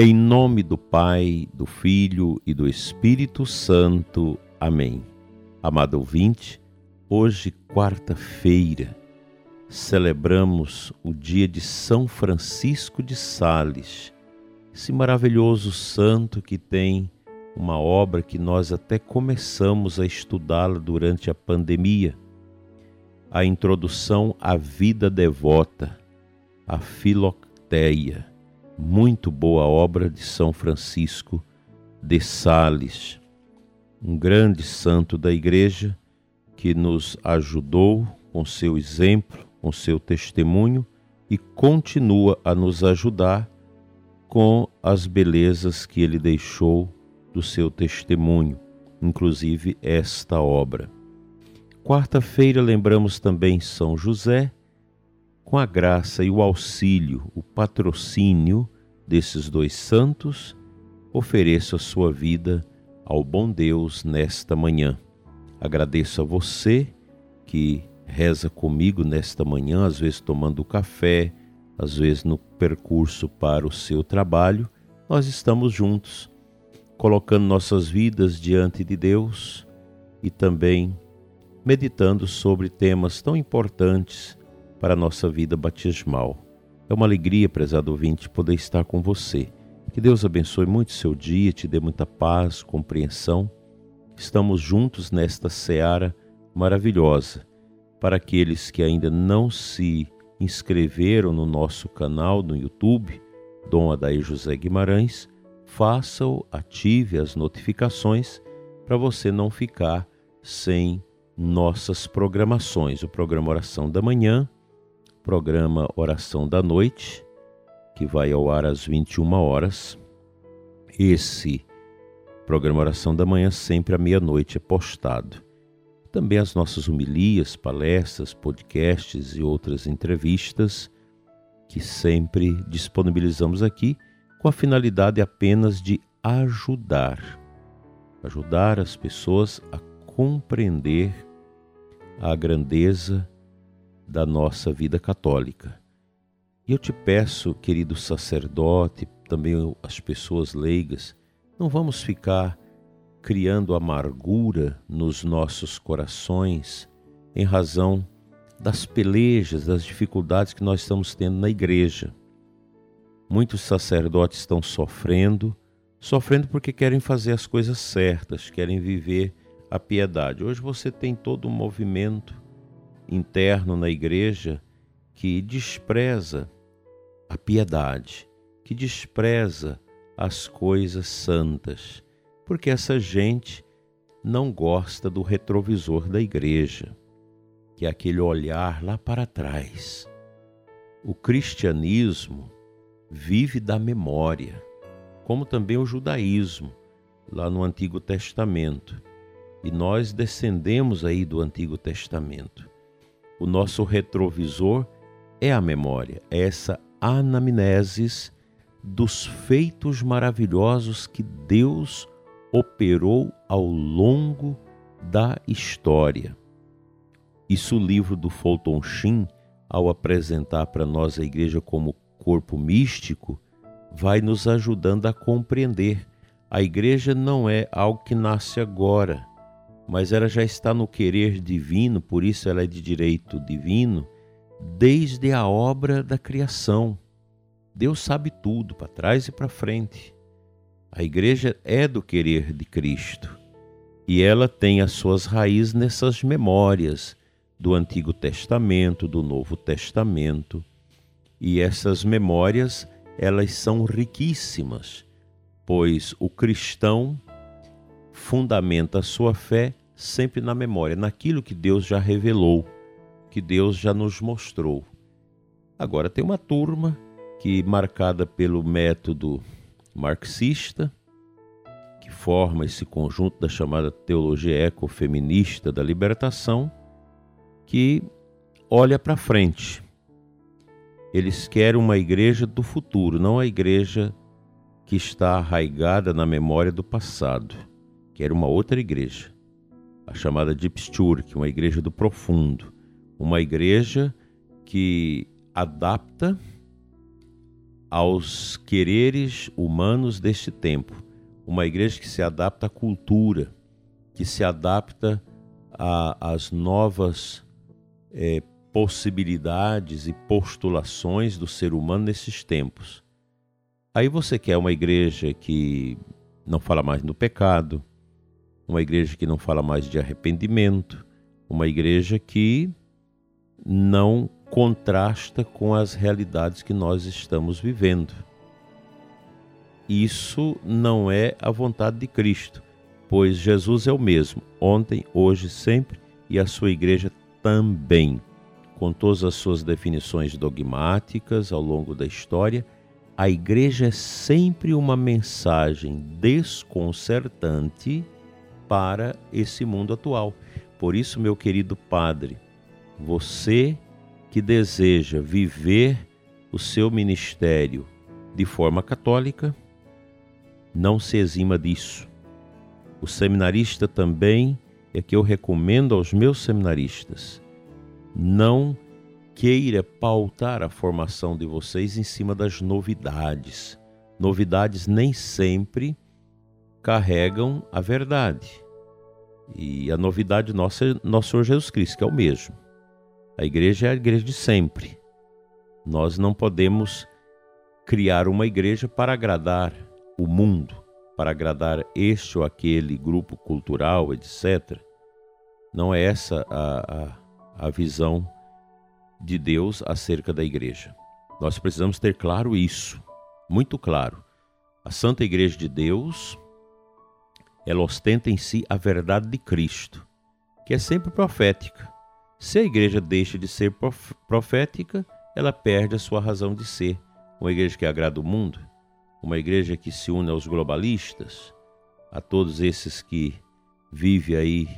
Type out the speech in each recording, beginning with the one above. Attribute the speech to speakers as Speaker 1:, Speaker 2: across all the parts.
Speaker 1: Em nome do Pai, do Filho e do Espírito Santo. Amém. Amado ouvinte, hoje, quarta-feira, celebramos o dia de São Francisco de Sales, esse maravilhoso santo que tem uma obra que nós até começamos a estudá-la durante a pandemia, a introdução à vida devota, a Filocteia muito boa obra de São Francisco de Sales, um grande santo da Igreja que nos ajudou com seu exemplo, com seu testemunho e continua a nos ajudar com as belezas que ele deixou do seu testemunho, inclusive esta obra. Quarta-feira lembramos também São José com a graça e o auxílio, o patrocínio desses dois santos, ofereço a sua vida ao bom Deus nesta manhã. Agradeço a você que reza comigo nesta manhã, às vezes tomando café, às vezes no percurso para o seu trabalho. Nós estamos juntos, colocando nossas vidas diante de Deus e também meditando sobre temas tão importantes para a nossa vida batismal. É uma alegria, prezado ouvinte, poder estar com você. Que Deus abençoe muito seu dia, te dê muita paz, compreensão. Estamos juntos nesta seara maravilhosa. Para aqueles que ainda não se inscreveram no nosso canal no YouTube, Dom Adair José Guimarães, faça-o, ative as notificações para você não ficar sem nossas programações. O programa Oração da Manhã, programa Oração da Noite, que vai ao ar às 21 horas. Esse programa Oração da Manhã, sempre à meia-noite, é postado. Também as nossas humilias, palestras, podcasts e outras entrevistas que sempre disponibilizamos aqui com a finalidade apenas de ajudar, ajudar as pessoas a compreender a grandeza da nossa vida católica. E eu te peço, querido sacerdote, também as pessoas leigas, não vamos ficar criando amargura nos nossos corações em razão das pelejas, das dificuldades que nós estamos tendo na igreja. Muitos sacerdotes estão sofrendo, sofrendo porque querem fazer as coisas certas, querem viver a piedade. Hoje você tem todo um movimento interno na igreja que despreza a piedade, que despreza as coisas santas, porque essa gente não gosta do retrovisor da igreja, que é aquele olhar lá para trás. O cristianismo vive da memória, como também o judaísmo, lá no Antigo Testamento. E nós descendemos aí do Antigo Testamento. O nosso retrovisor é a memória, é essa anamnesis dos feitos maravilhosos que Deus operou ao longo da história. Isso o livro do Fulton Sheen, ao apresentar para nós a igreja como corpo místico, vai nos ajudando a compreender. A igreja não é algo que nasce agora, mas ela já está no querer divino, por isso ela é de direito divino, desde a obra da criação. Deus sabe tudo, para trás e para frente. A igreja é do querer de Cristo e ela tem as suas raízes nessas memórias do Antigo Testamento, do Novo Testamento. E essas memórias, elas são riquíssimas, pois o cristão fundamenta a sua fé sempre na memória, naquilo que Deus já revelou, que Deus já nos mostrou. Agora tem uma turma que marcada pelo método marxista, que forma esse conjunto da chamada teologia ecofeminista da libertação, que olha para frente. Eles querem uma igreja do futuro, não a igreja que está arraigada na memória do passado que era uma outra igreja, a chamada Dipsturk, uma igreja do profundo, uma igreja que adapta aos quereres humanos deste tempo. Uma igreja que se adapta à cultura, que se adapta às novas é, possibilidades e postulações do ser humano nesses tempos. Aí você quer uma igreja que não fala mais no pecado, uma igreja que não fala mais de arrependimento, uma igreja que não contrasta com as realidades que nós estamos vivendo. Isso não é a vontade de Cristo, pois Jesus é o mesmo, ontem, hoje, sempre, e a sua igreja também. Com todas as suas definições dogmáticas ao longo da história, a igreja é sempre uma mensagem desconcertante para esse mundo atual. Por isso, meu querido Padre, você que deseja viver o seu ministério de forma católica, não se exima disso. O seminarista também é que eu recomendo aos meus seminaristas. Não queira pautar a formação de vocês em cima das novidades. Novidades nem sempre carregam a verdade. E a novidade nossa é nosso Senhor Jesus Cristo, que é o mesmo. A igreja é a igreja de sempre. Nós não podemos criar uma igreja para agradar o mundo, para agradar este ou aquele grupo cultural, etc. Não é essa a, a, a visão de Deus acerca da igreja. Nós precisamos ter claro isso, muito claro. A Santa Igreja de Deus, ela ostenta em si a verdade de Cristo, que é sempre profética. Se a igreja deixa de ser profética, ela perde a sua razão de ser. Uma igreja que agrada o mundo, uma igreja que se une aos globalistas, a todos esses que vivem aí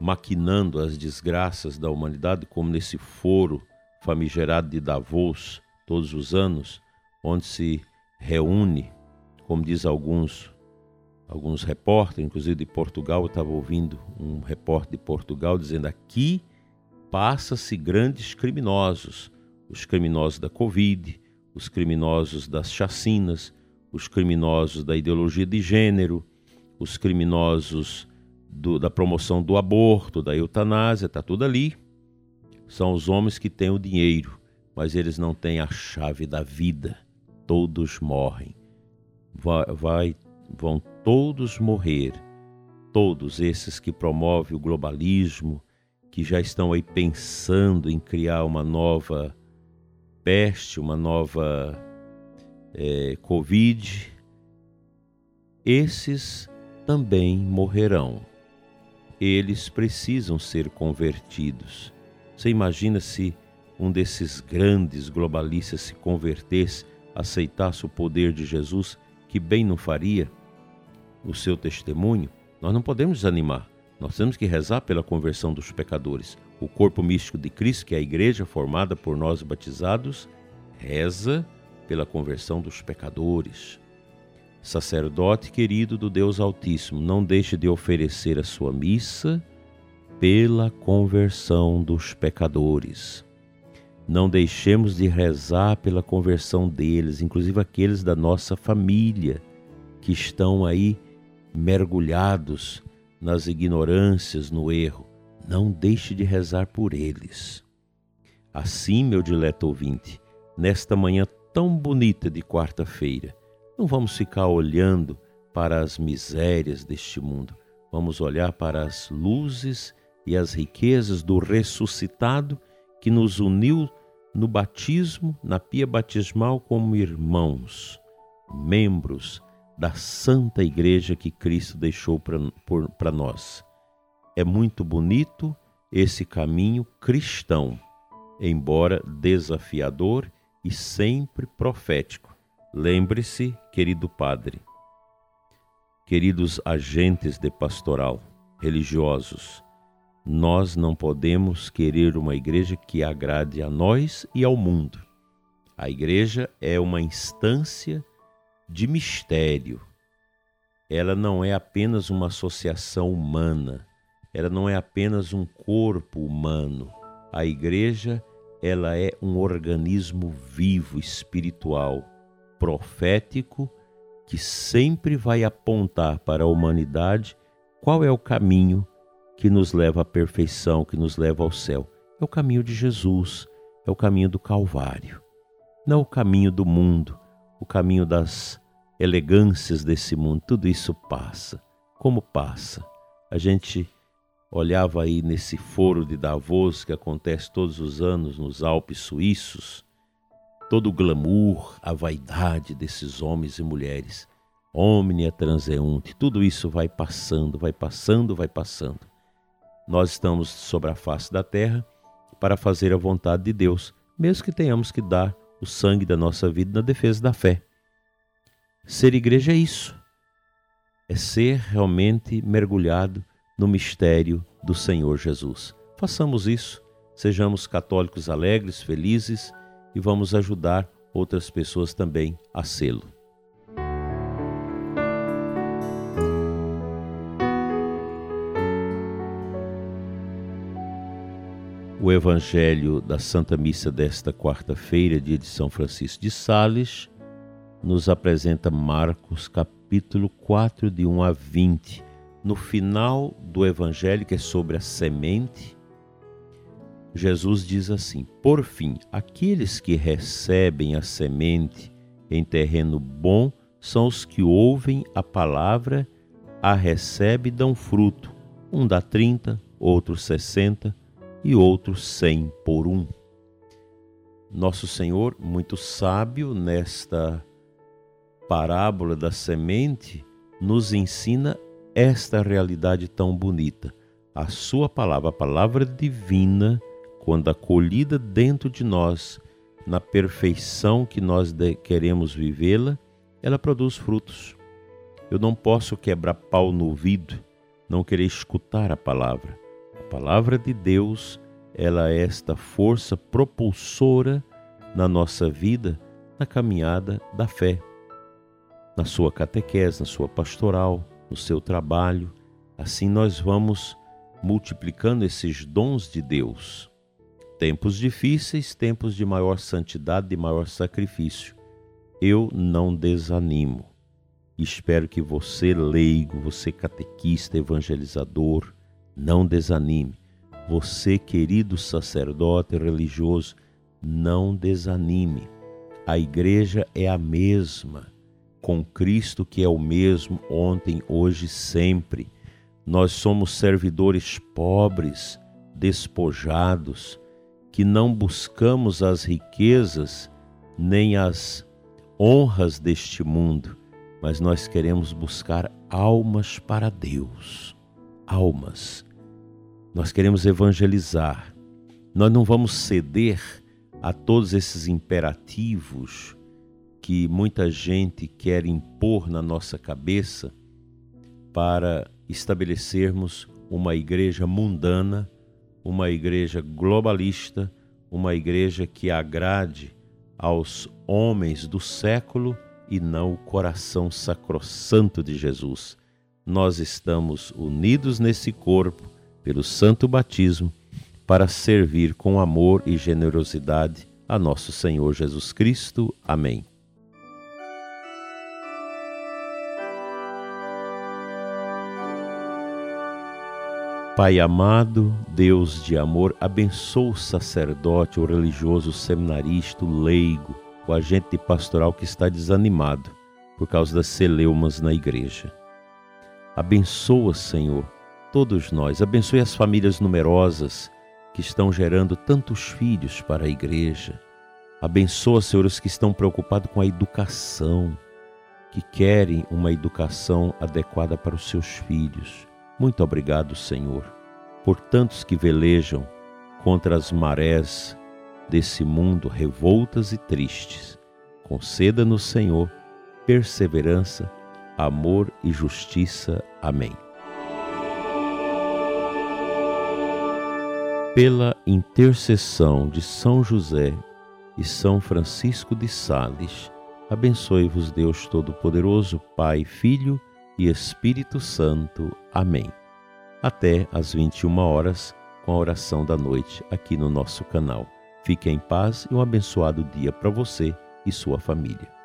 Speaker 1: maquinando as desgraças da humanidade, como nesse foro famigerado de Davos, todos os anos, onde se reúne, como diz alguns alguns repórteres, inclusive de Portugal, eu estava ouvindo um repórter de Portugal dizendo aqui passa-se grandes criminosos, os criminosos da Covid, os criminosos das chacinas, os criminosos da ideologia de gênero, os criminosos do, da promoção do aborto, da eutanásia, está tudo ali. São os homens que têm o dinheiro, mas eles não têm a chave da vida. Todos morrem. Vai, vai, vão todos morrer. Todos esses que promovem o globalismo, que já estão aí pensando em criar uma nova peste, uma nova é, Covid, esses também morrerão. Eles precisam ser convertidos. Você imagina se um desses grandes globalistas se convertesse, aceitasse o poder de Jesus, que bem não faria o seu testemunho? Nós não podemos desanimar. Nós temos que rezar pela conversão dos pecadores. O corpo místico de Cristo, que é a igreja formada por nós batizados, reza pela conversão dos pecadores. Sacerdote querido do Deus Altíssimo, não deixe de oferecer a sua missa pela conversão dos pecadores. Não deixemos de rezar pela conversão deles, inclusive aqueles da nossa família que estão aí mergulhados nas ignorâncias, no erro, não deixe de rezar por eles. Assim, meu dileto ouvinte, nesta manhã tão bonita de quarta-feira, não vamos ficar olhando para as misérias deste mundo, vamos olhar para as luzes e as riquezas do ressuscitado que nos uniu no batismo, na pia batismal, como irmãos, membros da santa igreja que Cristo deixou para nós. É muito bonito esse caminho cristão, embora desafiador e sempre profético. Lembre-se, querido Padre, queridos agentes de pastoral, religiosos, nós não podemos querer uma igreja que agrade a nós e ao mundo. A igreja é uma instância de mistério. Ela não é apenas uma associação humana, ela não é apenas um corpo humano. A igreja ela é um organismo vivo, espiritual, profético, que sempre vai apontar para a humanidade qual é o caminho que nos leva à perfeição, que nos leva ao céu. É o caminho de Jesus, é o caminho do Calvário. Não o caminho do mundo, o caminho das elegâncias desse mundo. Tudo isso passa. Como passa? A gente olhava aí nesse foro de Davos que acontece todos os anos nos Alpes suíços, todo o glamour, a vaidade desses homens e mulheres. Omnia transeunte, tudo isso vai passando, vai passando, vai passando. Nós estamos sobre a face da terra para fazer a vontade de Deus, mesmo que tenhamos que dar o sangue da nossa vida na defesa da fé. Ser igreja é isso, é ser realmente mergulhado no mistério do Senhor Jesus. Façamos isso, sejamos católicos alegres, felizes e vamos ajudar outras pessoas também a sê-lo. O Evangelho da Santa Missa desta quarta-feira, dia de São Francisco de Sales, nos apresenta Marcos capítulo 4, de 1 a 20 no final do evangelho, que é sobre a semente, Jesus diz assim: Por fim, aqueles que recebem a semente em terreno bom são os que ouvem a palavra, a recebem e dão fruto. Um dá 30, outro 60 e outro 100 por um. Nosso Senhor, muito sábio nesta parábola da semente, nos ensina esta realidade tão bonita. A Sua palavra, a palavra divina, quando acolhida dentro de nós, na perfeição que nós queremos vivê-la, ela produz frutos. Eu não posso quebrar pau no ouvido, não querer escutar a palavra. Palavra de Deus, ela é esta força propulsora na nossa vida, na caminhada da fé, na sua catequese, na sua pastoral, no seu trabalho. Assim nós vamos multiplicando esses dons de Deus. Tempos difíceis, tempos de maior santidade, de maior sacrifício. Eu não desanimo. Espero que você, leigo, você, catequista, evangelizador, não desanime. Você, querido sacerdote religioso, não desanime. A igreja é a mesma com Cristo que é o mesmo ontem, hoje e sempre. Nós somos servidores pobres, despojados, que não buscamos as riquezas nem as honras deste mundo, mas nós queremos buscar almas para Deus. Almas. Nós queremos evangelizar. Nós não vamos ceder a todos esses imperativos que muita gente quer impor na nossa cabeça para estabelecermos uma igreja mundana, uma igreja globalista, uma igreja que agrade aos homens do século e não o coração sacrossanto de Jesus. Nós estamos unidos nesse corpo pelo santo batismo para servir com amor e generosidade a nosso Senhor Jesus Cristo. Amém. Pai amado, Deus de amor, abençoa o sacerdote, o religioso, o seminarista, o leigo, o agente pastoral que está desanimado por causa das celeumas na igreja. Abençoa, Senhor, todos nós, abençoe as famílias numerosas que estão gerando tantos filhos para a igreja. Abençoa, Senhor, os que estão preocupados com a educação, que querem uma educação adequada para os seus filhos. Muito obrigado, Senhor, por tantos que velejam contra as marés desse mundo revoltas e tristes. Conceda-nos, Senhor, perseverança, amor e justiça. Amém. Pela intercessão de São José e São Francisco de Sales, abençoe-vos Deus Todo-Poderoso, Pai, Filho e Espírito Santo. Amém. Até às 21 horas com a oração da noite aqui no nosso canal. Fique em paz e um abençoado dia para você e sua família.